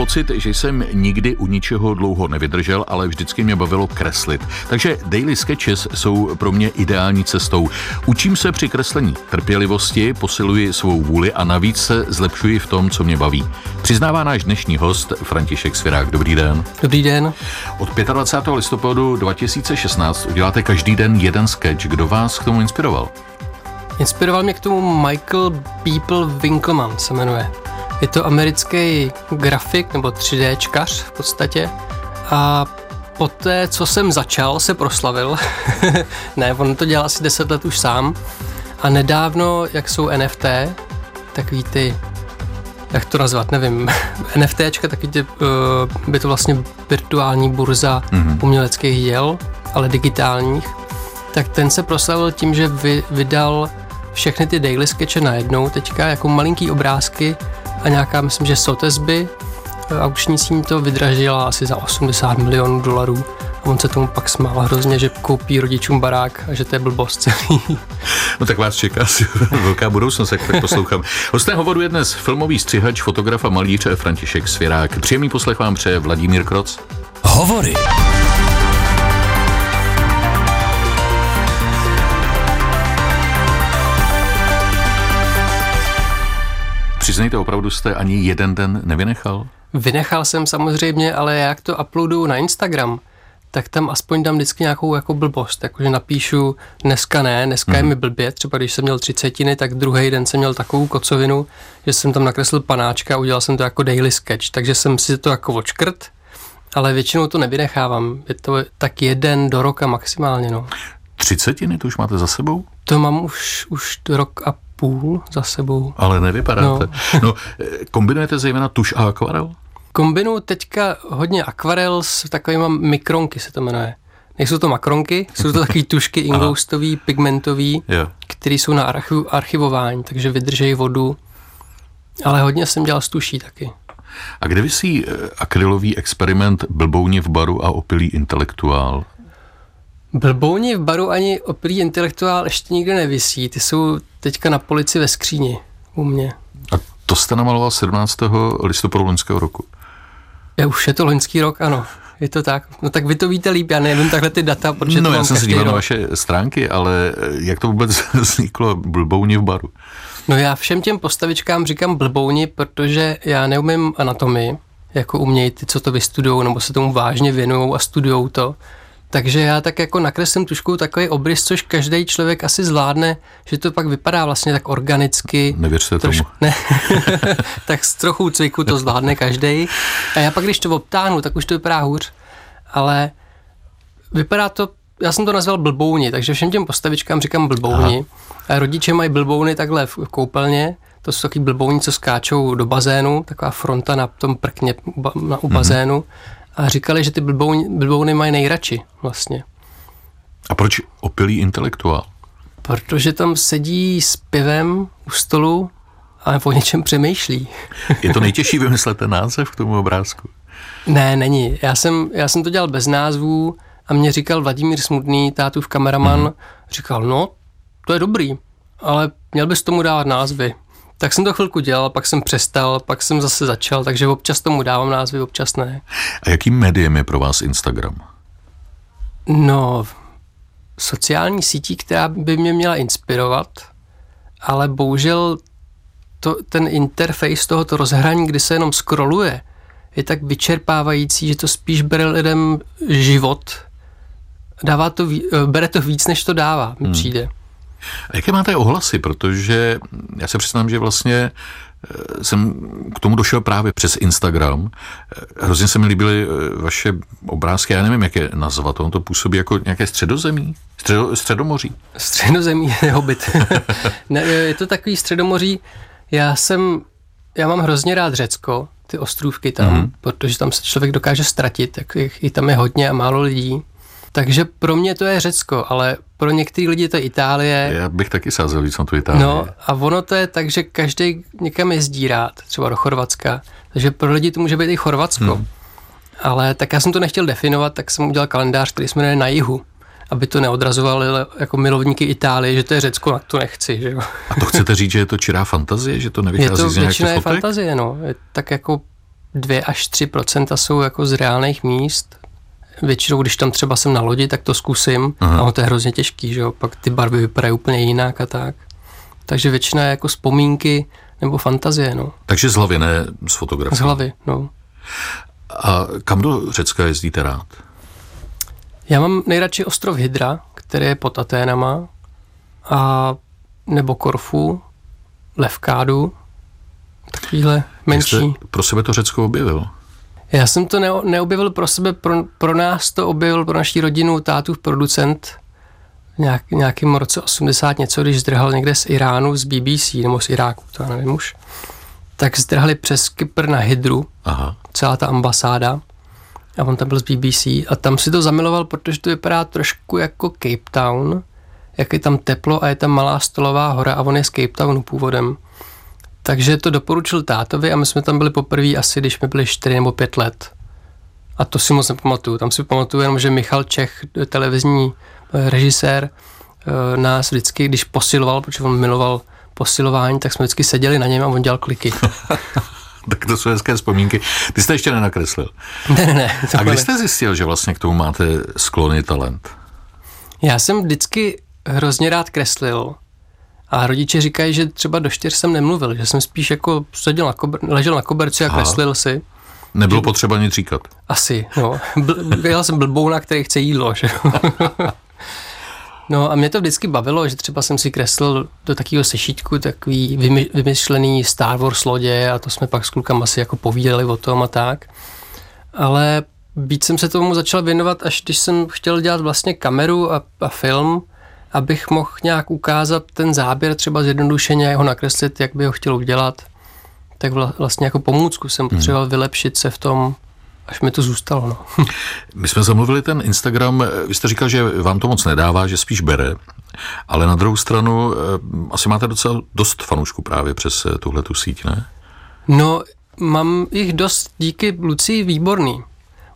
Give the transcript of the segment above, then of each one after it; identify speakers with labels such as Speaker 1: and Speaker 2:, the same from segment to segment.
Speaker 1: pocit, že jsem nikdy u ničeho dlouho nevydržel, ale vždycky mě bavilo kreslit. Takže daily sketches jsou pro mě ideální cestou. Učím se při kreslení trpělivosti, posiluji svou vůli a navíc se zlepšuji v tom, co mě baví. Přiznává náš dnešní host František Svirák. Dobrý den.
Speaker 2: Dobrý den.
Speaker 1: Od 25. listopadu 2016 uděláte každý den jeden sketch. Kdo vás k tomu inspiroval?
Speaker 2: Inspiroval mě k tomu Michael People Winkleman se jmenuje. Je to americký grafik nebo 3Dčkař v podstatě a poté, co jsem začal, se proslavil. ne, on to dělal asi 10 let už sám a nedávno, jak jsou NFT, takový ty jak to nazvat, nevím, NFTčka, taky ty, uh, by to vlastně virtuální burza mm-hmm. uměleckých děl, ale digitálních, tak ten se proslavil tím, že vy, vydal všechny ty daily sketche najednou teďka jako malinký obrázky a nějaká, myslím, že sotesby. Aukční síň to vydražila asi za 80 milionů dolarů. A on se tomu pak smál hrozně, že koupí rodičům barák a že to je blbost celý.
Speaker 1: No tak vás čeká asi velká budoucnost, jak tak poslouchám. Hosté hovoru je dnes filmový střihač, fotograf a malíř František Svěrák. Příjemný poslech vám přeje Vladimír Kroc. Hovory. Přiznejte, opravdu jste ani jeden den nevynechal?
Speaker 2: Vynechal jsem samozřejmě, ale jak to uploaduju na Instagram, tak tam aspoň dám vždycky nějakou jako blbost, jakože napíšu dneska ne, dneska mm. je mhm. mi blbě, třeba když jsem měl třicetiny, tak druhý den jsem měl takovou kocovinu, že jsem tam nakreslil panáčka a udělal jsem to jako daily sketch, takže jsem si to jako očkrt, ale většinou to nevynechávám, je to tak jeden do roka maximálně, no.
Speaker 1: Třicetiny to už máte za sebou?
Speaker 2: To mám už, už rok a půl za sebou.
Speaker 1: Ale nevypadáte. No, no kombinujete zejména tuš a akvarel?
Speaker 2: Kombinuju teďka hodně akvarel s takovými mikronky se to jmenuje. Nejsou to makronky, jsou to takové tušky ingoustový, pigmentový, yeah. které jsou na archiv, archivování, takže vydržejí vodu. Ale hodně jsem dělal s tuší taky.
Speaker 1: A kde vysí eh, akrylový experiment Blbouni v baru a opilý intelektuál?
Speaker 2: Blbouni v baru ani opilý intelektuál ještě nikde nevisí. Ty jsou teďka na polici ve skříni u mě.
Speaker 1: A to jste namaloval 17. listopadu loňského roku?
Speaker 2: Je, už je to loňský rok, ano. Je to tak? No tak vy to víte líp, já nevím takhle ty data,
Speaker 1: protože No já jsem se díval na vaše stránky, ale eh, jak to vůbec vzniklo blbouni v baru?
Speaker 2: No já všem těm postavičkám říkám blbouni, protože já neumím anatomii, jako umějí ty, co to vystudují, nebo se tomu vážně věnují a studují to. Takže já tak jako nakreslím tuškou takový obrys, což každý člověk asi zvládne, že to pak vypadá vlastně tak organicky.
Speaker 1: Nevěřte troš, tomu.
Speaker 2: Ne, tak s trochu cviku to zvládne každý. A já pak, když to obtáhnu, tak už to vypadá hůř. Ale vypadá to, já jsem to nazval blbouni, takže všem těm postavičkám říkám blbouni. Aha. A rodiče mají blbouny takhle v koupelně, to jsou taky blbouni, co skáčou do bazénu, taková fronta na tom prkně na, u mhm. bazénu. Mm-hmm a říkali, že ty blbouny, blbouny mají nejradši vlastně.
Speaker 1: A proč opilý intelektuál?
Speaker 2: Protože tam sedí s pivem u stolu a o něčem přemýšlí.
Speaker 1: Je to nejtěžší vymyslet ten název k tomu obrázku?
Speaker 2: Ne, není. Já jsem, já jsem to dělal bez názvů a mě říkal Vladimír Smutný, tátův kameraman, mm-hmm. říkal, no, to je dobrý, ale měl bys tomu dávat názvy. Tak jsem to chvilku dělal, pak jsem přestal, pak jsem zase začal, takže občas tomu dávám názvy, občas ne.
Speaker 1: A jakým médiem je pro vás Instagram?
Speaker 2: No, sociální sítí, která by mě měla inspirovat, ale bohužel to, ten interface tohoto rozhraní, kdy se jenom scrolluje, je tak vyčerpávající, že to spíš bere lidem život. Dává to, bere to víc, než to dává, mi hmm. přijde.
Speaker 1: A jaké máte ohlasy? Protože já se přiznám, že vlastně eh, jsem k tomu došel právě přes Instagram. Eh, hrozně se mi líbily eh, vaše obrázky, já nevím, jak je nazvat, on to působí jako nějaké středozemí, Středo, středomoří.
Speaker 2: Středozemí je hobit. ne, je to takový středomoří, já jsem, já mám hrozně rád Řecko, ty ostrůvky tam, mm-hmm. protože tam se člověk dokáže ztratit, tak i tam je hodně a málo lidí. Takže pro mě to je Řecko, ale pro některé lidi to je Itálie.
Speaker 1: Já bych taky sázel víc na tu Itálii.
Speaker 2: No a ono to je tak, že každý někam jezdí rád, třeba do Chorvatska. Takže pro lidi to může být i Chorvatsko. Hmm. Ale tak já jsem to nechtěl definovat, tak jsem udělal kalendář, který jsme jmenuje na jihu aby to neodrazovali jako milovníky Itálie, že to je Řecko, na to nechci. Že jo?
Speaker 1: A to chcete říct, že je to čirá fantazie, že to nevychází
Speaker 2: je to
Speaker 1: z nějakých
Speaker 2: je fantazie, no. Je tak jako 2 až 3% jsou jako z reálných míst. Většinou, když tam třeba jsem na lodi, tak to zkusím Aha. a to je hrozně těžký, že jo? pak ty barvy vypadají úplně jinak a tak. Takže většina je jako vzpomínky nebo fantazie. No.
Speaker 1: Takže z hlavy, ne z fotografie?
Speaker 2: Z hlavy, no.
Speaker 1: A kam do Řecka jezdíte rád?
Speaker 2: Já mám nejradši ostrov Hydra, který je pod Aténama, a nebo Korfu, Levkádu, takovýhle menší.
Speaker 1: Jste pro sebe to Řecko objevil?
Speaker 2: Já jsem to ne, neobjevil pro sebe, pro, pro nás to objevil, pro naší rodinu, tátův producent, nějak, nějakým roce 80 něco, když zdrhal někde z Iránu, z BBC, nebo z Iráku, to nevím už, tak zdrhali přes Kypr na Hydru, Aha. celá ta ambasáda, a on tam byl z BBC a tam si to zamiloval, protože to vypadá trošku jako Cape Town, jak je tam teplo a je tam malá stolová hora a on je z Cape Townu původem. Takže to doporučil tátovi a my jsme tam byli poprvé asi, když mi byli 4 nebo 5 let. A to si moc nepamatuju. Tam si pamatuju jenom, že Michal Čech, televizní eh, režisér, eh, nás vždycky, když posiloval, protože on miloval posilování, tak jsme vždycky seděli na něm a on dělal kliky.
Speaker 1: tak to jsou hezké vzpomínky. Ty jste ještě nenakreslil.
Speaker 2: Ne, ne, ne.
Speaker 1: A kdy jste zjistil, že vlastně k tomu máte sklony talent?
Speaker 2: Já jsem vždycky hrozně rád kreslil. A rodiče říkají, že třeba do čtyř jsem nemluvil, že jsem spíš jako seděl na kober, ležel na koberci a kreslil si.
Speaker 1: Nebylo že... potřeba nic říkat.
Speaker 2: Asi, no. Byl jsem blbouna, který chce jídlo, že No a mě to vždycky bavilo, že třeba jsem si kreslil do takového sešítku takový vymyšlený Star Wars lodě a to jsme pak s klukama asi jako povídali o tom a tak. Ale víc jsem se tomu začal věnovat, až když jsem chtěl dělat vlastně kameru a, a film, abych mohl nějak ukázat ten záběr třeba zjednodušeně, ho nakreslit, jak by ho chtěl udělat. Tak vlastně jako pomůcku jsem hmm. potřeboval vylepšit se v tom, až mi to zůstalo. No.
Speaker 1: My jsme zamluvili ten Instagram, vy jste říkal, že vám to moc nedává, že spíš bere, ale na druhou stranu eh, asi máte docela dost fanoušků právě přes eh, tuhle tu síť, ne?
Speaker 2: No, mám jich dost díky Lucii Výborný.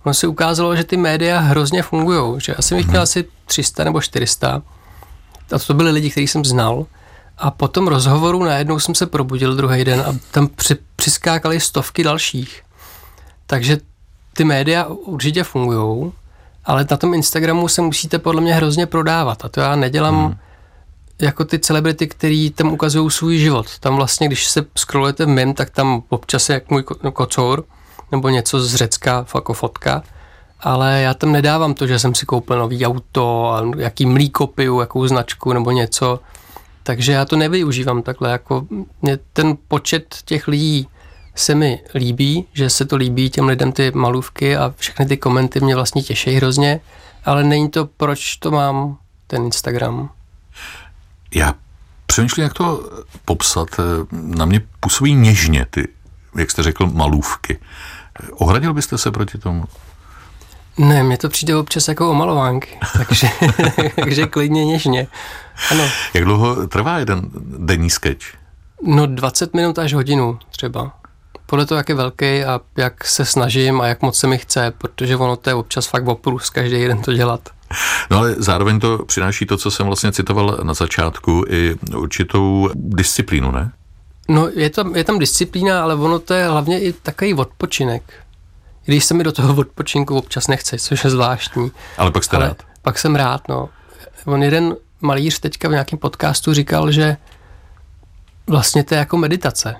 Speaker 2: Ono se ukázalo, že ty média hrozně fungují, že asi bych měl hmm. asi 300 nebo 400 a to byli lidi, kteří jsem znal. A po tom rozhovoru najednou jsem se probudil druhý den a tam při, přiskákaly stovky dalších. Takže ty média určitě fungují, ale na tom Instagramu se musíte podle mě hrozně prodávat. A to já nedělám hmm. jako ty celebrity, který tam ukazují svůj život. Tam vlastně, když se scrollujete mim, tak tam občas je jak můj kocour, nebo něco z Řecka, jako fotka ale já tam nedávám to, že jsem si koupil nový auto a jaký mlíko piju, jakou značku nebo něco. Takže já to nevyužívám takhle. Jako mě ten počet těch lidí se mi líbí, že se to líbí těm lidem ty malůvky a všechny ty komenty mě vlastně těší hrozně, ale není to, proč to mám, ten Instagram.
Speaker 1: Já přemýšlím, jak to popsat. Na mě působí něžně ty, jak jste řekl, malůvky. Ohradil byste se proti tomu?
Speaker 2: Ne, mně to přijde občas jako omalovánky, takže, takže klidně něžně. Ano.
Speaker 1: Jak dlouho trvá jeden denní sketch?
Speaker 2: No 20 minut až hodinu třeba. Podle toho, jak je velký a jak se snažím a jak moc se mi chce, protože ono to je občas fakt oprus každý den to dělat.
Speaker 1: No ale zároveň to přináší to, co jsem vlastně citoval na začátku, i určitou disciplínu, ne?
Speaker 2: No je tam, je tam disciplína, ale ono to je hlavně i takový odpočinek když se mi do toho odpočinku občas nechce, což je zvláštní.
Speaker 1: Ale pak jste Ale rád.
Speaker 2: Pak jsem rád, no. On jeden malíř teďka v nějakém podcastu říkal, že vlastně to je jako meditace.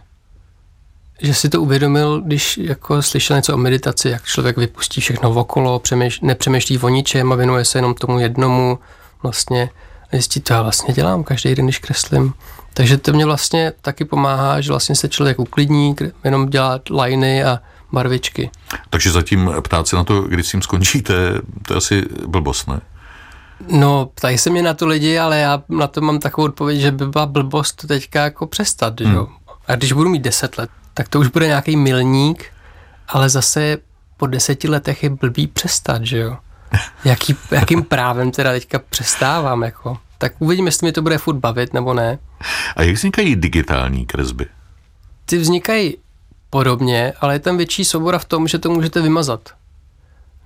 Speaker 2: Že si to uvědomil, když jako slyšel něco o meditaci, jak člověk vypustí všechno okolo, přemýš, nepřemýšlí o ničem a věnuje se jenom tomu jednomu vlastně. A zjistí, to já vlastně dělám každý den, když kreslím. Takže to mě vlastně taky pomáhá, že vlastně se člověk uklidní, jenom dělá liny a barvičky.
Speaker 1: Takže zatím ptát se na to, kdy s tím skončíte, to je asi blbost, ne?
Speaker 2: No, ptají se mě na to lidi, ale já na to mám takovou odpověď, že by byla blbost to teďka jako přestat, hmm. jo. A když budu mít deset let, tak to už bude nějaký milník, ale zase po deseti letech je blbý přestat, že jo. Jaký, jakým právem teda teďka přestávám, jako. Tak uvidím, jestli mi to bude furt bavit, nebo ne.
Speaker 1: A jak vznikají digitální kresby?
Speaker 2: Ty vznikají podobně, ale je tam větší svoboda v tom, že to můžete vymazat.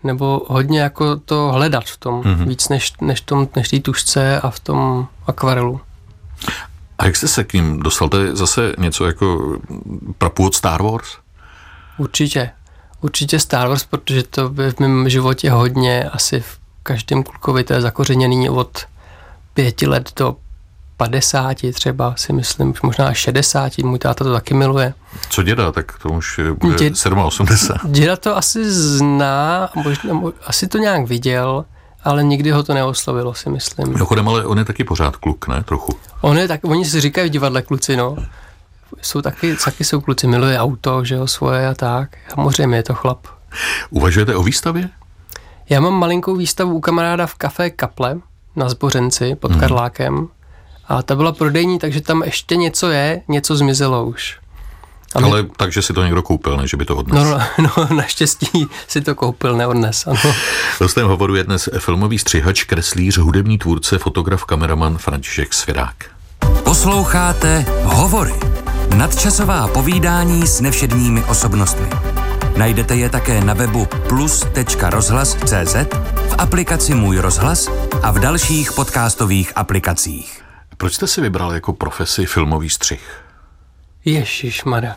Speaker 2: Nebo hodně jako to hledat v tom, mm-hmm. víc než, než, tom, než té tušce a v tom akvarelu.
Speaker 1: A jak jste se k ním dostal? To je zase něco jako prapůvod Star Wars?
Speaker 2: Určitě. Určitě Star Wars, protože to by v mém životě hodně, asi v každém klukovi to je zakořeněný od pěti let do 50 třeba, si myslím, možná až 60, můj táta to taky miluje.
Speaker 1: Co děda, tak to už bude Dě, 87.
Speaker 2: Děda to asi zná, možná, asi to nějak viděl, ale nikdy ho to neoslovilo, si myslím.
Speaker 1: Mimochodem, ale on je taky pořád kluk, ne? Trochu.
Speaker 2: On je tak, oni si říkají v divadle kluci, no. Jsou taky, taky jsou kluci, miluje auto, že jo, svoje a tak. Samozřejmě je to chlap.
Speaker 1: Uvažujete o výstavě?
Speaker 2: Já mám malinkou výstavu u kamaráda v kafé Kaple na Zbořenci pod hmm. Karlákem. A ta byla prodejní, takže tam ještě něco je, něco zmizelo už.
Speaker 1: A Ale my... takže si to někdo koupil, ne, že by to odnes.
Speaker 2: No, no, no naštěstí si to koupil, neodnes, ano.
Speaker 1: Hostem hovoru je dnes filmový střihač, kreslíř, hudební tvůrce, fotograf, kameraman František Svirák.
Speaker 3: Posloucháte Hovory. Nadčasová povídání s nevšedními osobnostmi. Najdete je také na webu plus.rozhlas.cz, v aplikaci Můj rozhlas a v dalších podcastových aplikacích.
Speaker 1: Proč jste si vybral jako profesi filmový střih?
Speaker 2: Ježíš Mara.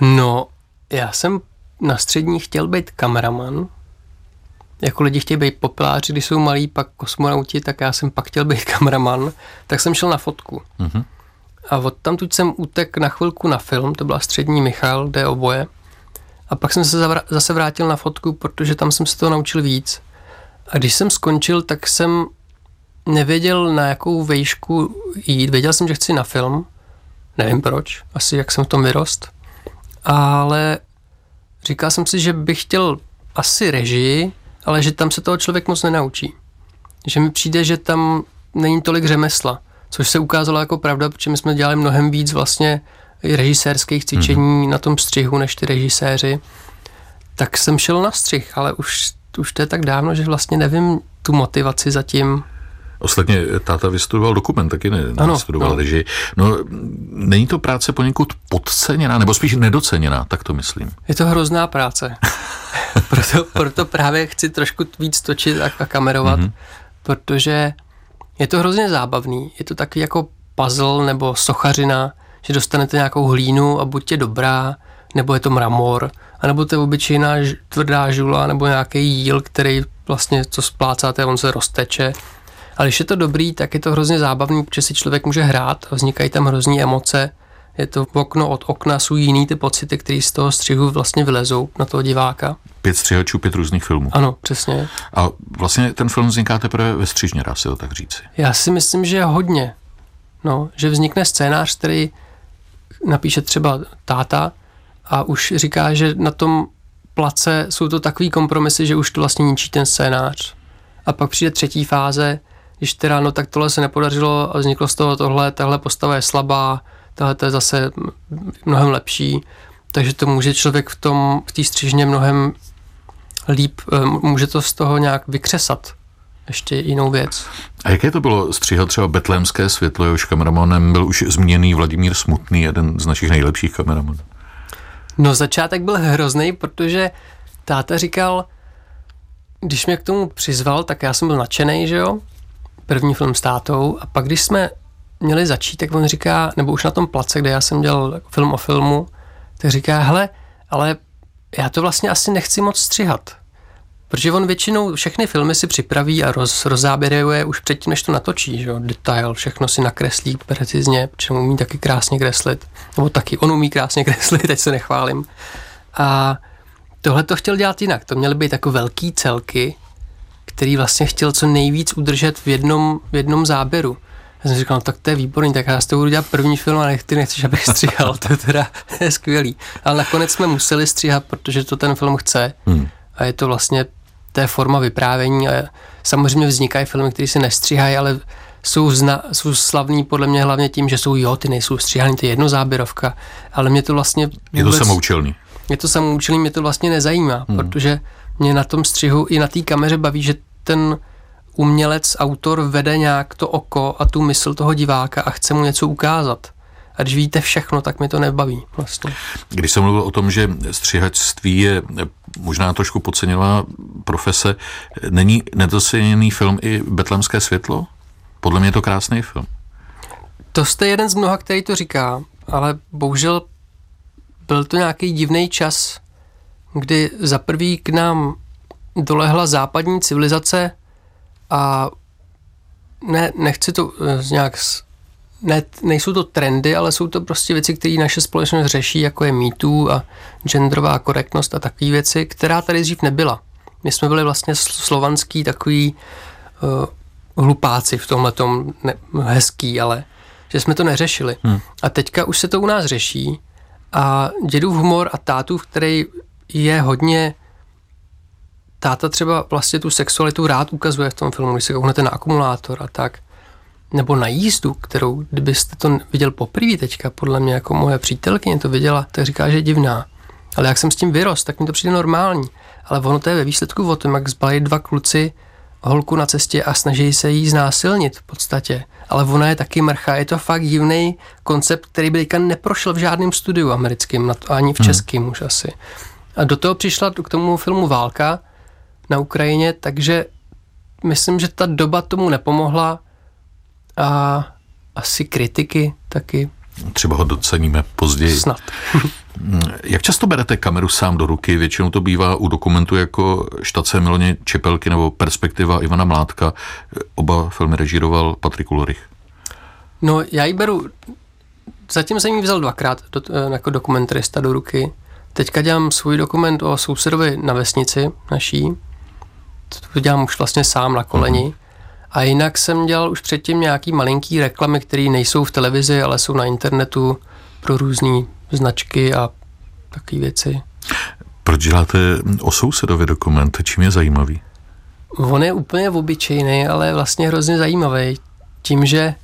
Speaker 2: No, já jsem na střední chtěl být kameraman. Jako lidi chtějí být popeláři, když jsou malí, pak kosmonauti, tak já jsem pak chtěl být kameraman. Tak jsem šel na fotku. Mm-hmm. A od tam jsem utek na chvilku na film, to byla střední Michal, jde oboje. A pak jsem se zase vrátil na fotku, protože tam jsem se to naučil víc. A když jsem skončil, tak jsem nevěděl, na jakou vejšku jít. Věděl jsem, že chci na film, nevím proč, asi jak jsem v tom vyrost, ale říkal jsem si, že bych chtěl asi režii, ale že tam se toho člověk moc nenaučí. Že mi přijde, že tam není tolik řemesla, což se ukázalo jako pravda, protože my jsme dělali mnohem víc vlastně režisérských cvičení mm-hmm. na tom střihu než ty režiséři. Tak jsem šel na střih, ale už, už to je tak dávno, že vlastně nevím tu motivaci zatím,
Speaker 1: Ostatně táta vystudoval dokument, taky ne, ano, studoval no. režii. No, není to práce poněkud podceněná, nebo spíš nedoceněná, tak to myslím.
Speaker 2: Je to hrozná práce. proto, proto právě chci trošku víc točit a, a kamerovat, mm-hmm. protože je to hrozně zábavný. Je to taky jako puzzle nebo sochařina, že dostanete nějakou hlínu a buď je dobrá, nebo je to mramor, anebo to je obyčejná tvrdá žula, nebo nějaký jíl, který vlastně, co splácáte, on se rozteče ale když je to dobrý, tak je to hrozně zábavný, protože si člověk může hrát, vznikají tam hrozný emoce, je to okno od okna, jsou jiný ty pocity, které z toho střihu vlastně vylezou na toho diváka.
Speaker 1: Pět střihačů, pět různých filmů.
Speaker 2: Ano, přesně.
Speaker 1: A vlastně ten film vzniká teprve ve střižně, dá se to tak říci.
Speaker 2: Já si myslím, že hodně. No, že vznikne scénář, který napíše třeba táta a už říká, že na tom place jsou to takový kompromisy, že už to vlastně ničí ten scénář. A pak přijde třetí fáze, když teda, no tak tohle se nepodařilo a vzniklo z toho tohle, tahle postava je slabá, tahle je zase mnohem lepší, takže to může člověk v tom, v té střižně mnohem líp, eh, může to z toho nějak vykřesat ještě jinou věc.
Speaker 1: A jaké to bylo stříhat třeba Betlémské světlo, jehož kameramanem byl už zmíněný Vladimír Smutný, jeden z našich nejlepších kameramanů?
Speaker 2: No začátek byl hrozný, protože táta říkal, když mě k tomu přizval, tak já jsem byl nadšený, že jo, první film s tátou a pak když jsme měli začít, tak on říká, nebo už na tom place, kde já jsem dělal film o filmu, tak říká, hele, ale já to vlastně asi nechci moc střihat. Protože on většinou všechny filmy si připraví a roz, rozzáběruje už předtím, než to natočí, že detail, všechno si nakreslí precizně, protože umí taky krásně kreslit. Nebo taky on umí krásně kreslit, teď se nechválím. A tohle to chtěl dělat jinak. To měly být jako velký celky, který vlastně chtěl co nejvíc udržet v jednom, v jednom záběru. Já jsem říkal, no, tak to je výborný, tak já s tebou budu dělat první film, ale ty nechceš, abych stříhal, to je teda je skvělý. Ale nakonec jsme museli stříhat, protože to ten film chce hmm. a je to vlastně té forma vyprávění a samozřejmě vznikají filmy, které se nestříhají, ale jsou, zna, jsou slavní podle mě hlavně tím, že jsou jo, ty nejsou stříhaný, ty je jednozáběrovka, ale mě to vlastně vůbec,
Speaker 1: Je to samoučelný.
Speaker 2: Je to samoučelný, mě to vlastně nezajímá, hmm. protože mě na tom střihu i na té kameře baví, že ten umělec, autor vede nějak to oko a tu mysl toho diváka a chce mu něco ukázat. A když víte všechno, tak mi to nebaví vlastně.
Speaker 1: Když jsem mluvil o tom, že stříhačství je možná trošku podceněná profese, není nedoceněný film i Betlemské světlo? Podle mě je to krásný film.
Speaker 2: To jste jeden z mnoha, který to říká, ale bohužel byl to nějaký divný čas, kdy za prvý k nám dolehla západní civilizace a ne, nechci to eh, nějak ne, nejsou to trendy, ale jsou to prostě věci, které naše společnost řeší, jako je mýtů a genderová korektnost a takové věci, která tady dřív nebyla. My jsme byli vlastně slovanský takový uh, hlupáci v tomhle hezký, ale že jsme to neřešili. Hmm. A teďka už se to u nás řeší a dědův humor a tátův, který je hodně táta třeba vlastně tu sexualitu rád ukazuje v tom filmu, když se kouknete na akumulátor a tak, nebo na jízdu, kterou, kdybyste to viděl poprvé teďka, podle mě jako moje přítelkyně to viděla, tak říká, že je divná. Ale jak jsem s tím vyrost, tak mi to přijde normální. Ale ono to je ve výsledku o tom, jak zbalí dva kluci holku na cestě a snaží se jí znásilnit v podstatě. Ale ona je taky mrcha. Je to fakt divný koncept, který by neprošel v žádném studiu americkém, ani v hmm. českém hmm. už asi. A do toho přišla k tomu filmu Válka na Ukrajině, takže myslím, že ta doba tomu nepomohla a asi kritiky taky.
Speaker 1: Třeba ho doceníme později.
Speaker 2: Snad.
Speaker 1: Jak často berete kameru sám do ruky? Většinou to bývá u dokumentu jako Štace Miloně Čepelky nebo Perspektiva Ivana Mládka. Oba filmy režíroval Patrik Ulrich.
Speaker 2: No, já ji beru, zatím jsem ji vzal dvakrát do, jako dokumentarista do ruky. Teďka dělám svůj dokument o sousedovi na vesnici naší. To dělám už vlastně sám na koleni. Uh-huh. A jinak jsem dělal už předtím nějaký malinký reklamy, které nejsou v televizi, ale jsou na internetu pro různé značky a takové věci.
Speaker 1: Proč děláte o sousedovi dokument? Čím je zajímavý?
Speaker 2: On je úplně obyčejný, ale vlastně hrozně zajímavý. Tím, že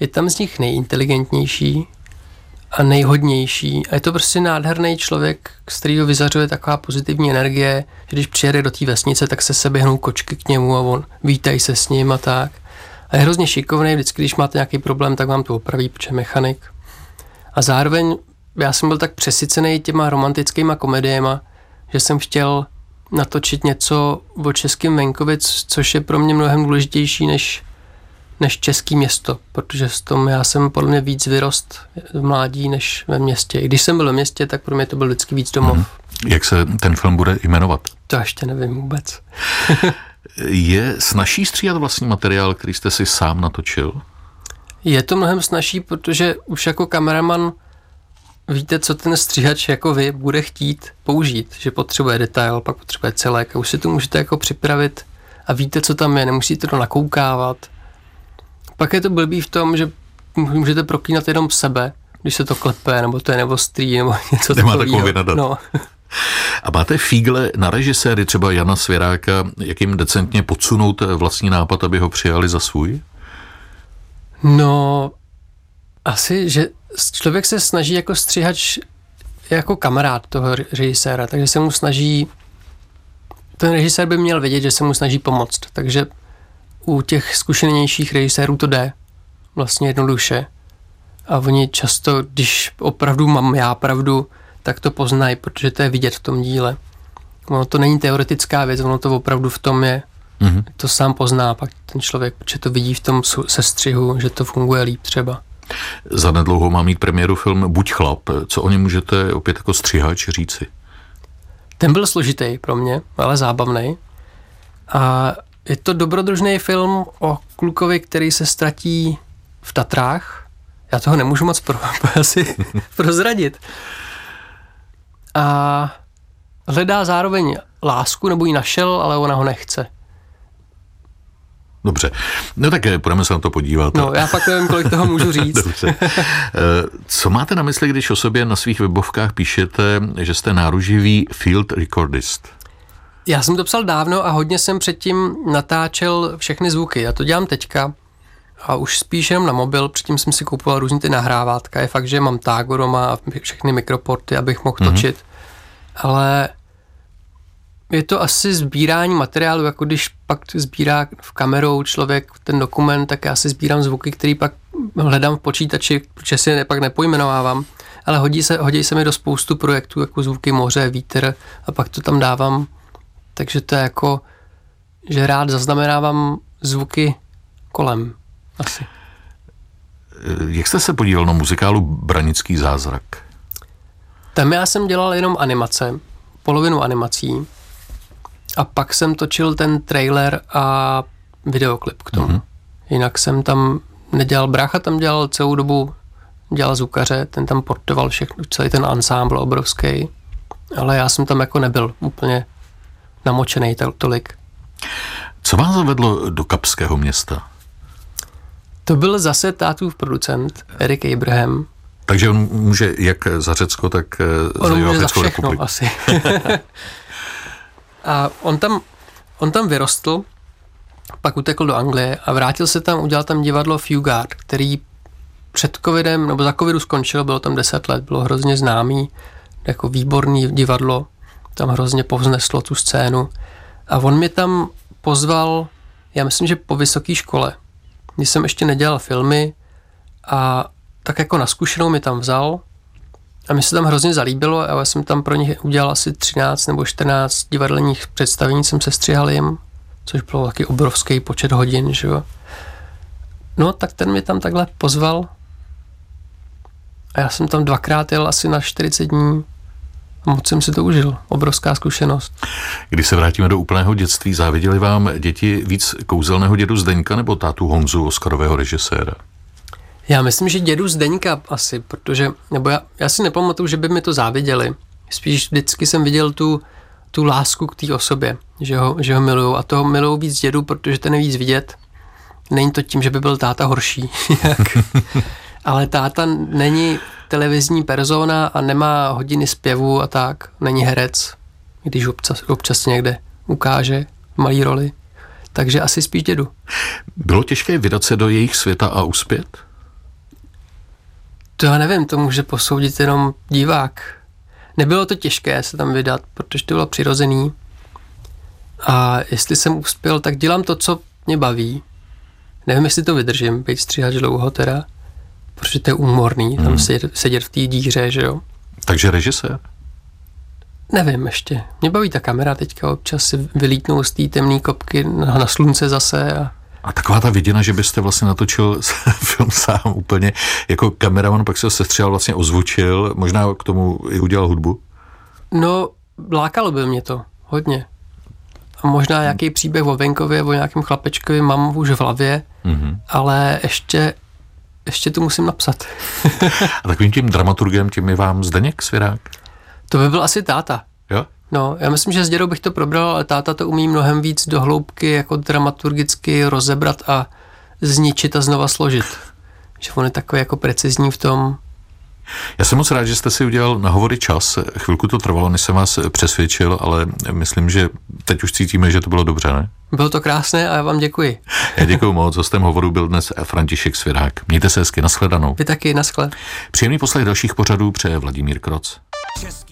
Speaker 2: je tam z nich nejinteligentnější, a nejhodnější. A je to prostě nádherný člověk, z kterého vyzařuje taková pozitivní energie, že když přijede do té vesnice, tak se seběhnou kočky k němu a on vítají se s ním a tak. A je hrozně šikovný, vždycky, když máte nějaký problém, tak vám to opraví, protože mechanik. A zároveň já jsem byl tak přesycený těma romantickýma komediema, že jsem chtěl natočit něco o českém venkovic, což je pro mě mnohem důležitější než než český město, protože s tom já jsem podle mě víc vyrost v mládí než ve městě. I když jsem byl ve městě, tak pro mě to byl vždycky víc domov. Hmm.
Speaker 1: Jak se ten film bude jmenovat?
Speaker 2: To ještě nevím vůbec.
Speaker 1: je snažší stříhat vlastní materiál, který jste si sám natočil?
Speaker 2: Je to mnohem snažší, protože už jako kameraman víte, co ten stříhač jako vy bude chtít použít, že potřebuje detail, pak potřebuje celek a už si to můžete jako připravit a víte, co tam je, nemusíte to nakoukávat pak je to blbý v tom, že můžete proklínat jenom sebe, když se to klepe, nebo to je nevostrý, nebo něco
Speaker 1: Nemá takového. No. A máte fígle na režiséry, třeba Jana Svěráka, jak jim decentně podsunout vlastní nápad, aby ho přijali za svůj?
Speaker 2: No, asi, že člověk se snaží jako střihač jako kamarád toho režiséra, takže se mu snaží, ten režisér by měl vědět, že se mu snaží pomoct, takže u těch zkušenějších režisérů to jde vlastně jednoduše. A oni často, když opravdu mám já pravdu, tak to poznají, protože to je vidět v tom díle. Ono to není teoretická věc, ono to opravdu v tom je. Mm-hmm. To sám pozná pak ten člověk, protože to vidí v tom sestřihu, že to funguje líp třeba.
Speaker 1: Za nedlouho má mít premiéru film Buď chlap. Co o něm můžete opět jako střihač říci?
Speaker 2: Ten byl složitý pro mě, ale zábavný. A je to dobrodružný film o klukovi, který se ztratí v Tatrách. Já toho nemůžu moc pro, asi prozradit. A hledá zároveň lásku, nebo ji našel, ale ona ho nechce.
Speaker 1: Dobře, no tak půjdeme se na to podívat.
Speaker 2: No, já fakt nevím, kolik toho můžu říct.
Speaker 1: Dobře. Eh, co máte na mysli, když o sobě na svých webovkách píšete, že jste náruživý field recordist?
Speaker 2: Já jsem to psal dávno a hodně jsem předtím natáčel všechny zvuky. Já to dělám teďka a už spíš jenom na mobil. Předtím jsem si kupoval různé ty nahrávátka. Je fakt, že mám tágo doma a všechny mikroporty, abych mohl mm-hmm. točit. Ale je to asi sbírání materiálu, jako když pak sbírá v kamerou člověk ten dokument, tak já si sbírám zvuky, který pak hledám v počítači, protože si je pak nepojmenovávám. Ale hodí se, hodí se mi do spoustu projektů, jako zvuky moře, vítr a pak to tam dávám takže to je jako, že rád zaznamenávám zvuky kolem asi.
Speaker 1: Jak jste se podíval na muzikálu Branický zázrak?
Speaker 2: Tam já jsem dělal jenom animace, polovinu animací a pak jsem točil ten trailer a videoklip k tomu. Mm-hmm. Jinak jsem tam nedělal, brácha tam dělal celou dobu, dělal zvukaře, ten tam portoval všechno, celý ten ansámbl obrovský, ale já jsem tam jako nebyl úplně namočený tolik.
Speaker 1: Co vás zavedlo do Kapského města?
Speaker 2: To byl zase tátův producent, Erik Abraham.
Speaker 1: Takže on může jak za Řecko, tak eh,
Speaker 2: on
Speaker 1: za
Speaker 2: může za všechno
Speaker 1: republiku.
Speaker 2: asi. a on tam, on tam vyrostl, pak utekl do Anglie a vrátil se tam, udělal tam divadlo Fugard, který před covidem, nebo za covidu skončil, bylo tam 10 let, bylo hrozně známý, jako výborný divadlo, tam hrozně povzneslo tu scénu. A on mě tam pozval, já myslím, že po vysoké škole, když jsem ještě nedělal filmy a tak jako na zkušenou mi tam vzal a mi se tam hrozně zalíbilo a já jsem tam pro ně udělal asi 13 nebo 14 divadelních představení, jsem se stříhal jim, což bylo taky obrovský počet hodin, že jo. No, tak ten mi tam takhle pozval a já jsem tam dvakrát jel asi na 40 dní moc jsem si to užil. Obrovská zkušenost.
Speaker 1: Když se vrátíme do úplného dětství, záviděli vám děti víc kouzelného dědu Zdeňka nebo tátu Honzu, Oskarového režiséra?
Speaker 2: Já myslím, že dědu Zdeňka asi, protože, nebo já, já si nepamatuju, že by mi to záviděli. Spíš vždycky jsem viděl tu, tu lásku k té osobě, že ho, že ho miluju a toho miluju víc dědu, protože ten je víc vidět. Není to tím, že by byl táta horší, ale táta není televizní persona a nemá hodiny zpěvu a tak, není herec, když občas, občas někde ukáže malý roli. Takže asi spíš dědu.
Speaker 1: Bylo těžké vydat se do jejich světa a uspět?
Speaker 2: To já nevím, to může posoudit jenom divák. Nebylo to těžké se tam vydat, protože to bylo přirozený. A jestli jsem uspěl, tak dělám to, co mě baví. Nevím, jestli to vydržím, být stříhač dlouho teda, protože to je úmorný, hmm. tam sedět, sedět v té díře, že jo.
Speaker 1: Takže režisér?
Speaker 2: Nevím ještě. Mě baví ta kamera teďka občas si vylítnout z té temné kopky na, na slunce zase a
Speaker 1: a taková ta viděna, že byste vlastně natočil film sám úplně jako kameraman, pak se ho sestřel, vlastně ozvučil, možná k tomu i udělal hudbu?
Speaker 2: No, lákalo by mě to, hodně. A možná nějaký příběh o venkově, o nějakém chlapečkovi mám už v hlavě, mm-hmm. ale ještě, ještě to musím napsat.
Speaker 1: A takovým tím dramaturgem, tím je vám Zdeněk Svěrák?
Speaker 2: To by byl asi táta.
Speaker 1: Jo?
Speaker 2: No, já myslím, že s dědou bych to probral, ale táta to umí mnohem víc do hloubky jako dramaturgicky rozebrat a zničit a znova složit. Že on je takový jako precizní v tom.
Speaker 1: Já jsem moc rád, že jste si udělal na hovory čas. Chvilku to trvalo, než jsem vás přesvědčil, ale myslím, že teď už cítíme, že to bylo dobře, ne?
Speaker 2: Bylo to krásné a já vám děkuji.
Speaker 1: Já děkuji moc. Hostem hovoru byl dnes František Svěrák. Mějte se hezky, nashledanou.
Speaker 2: Vy taky, naschle.
Speaker 1: Příjemný poslech dalších pořadů přeje Vladimír Kroc. Český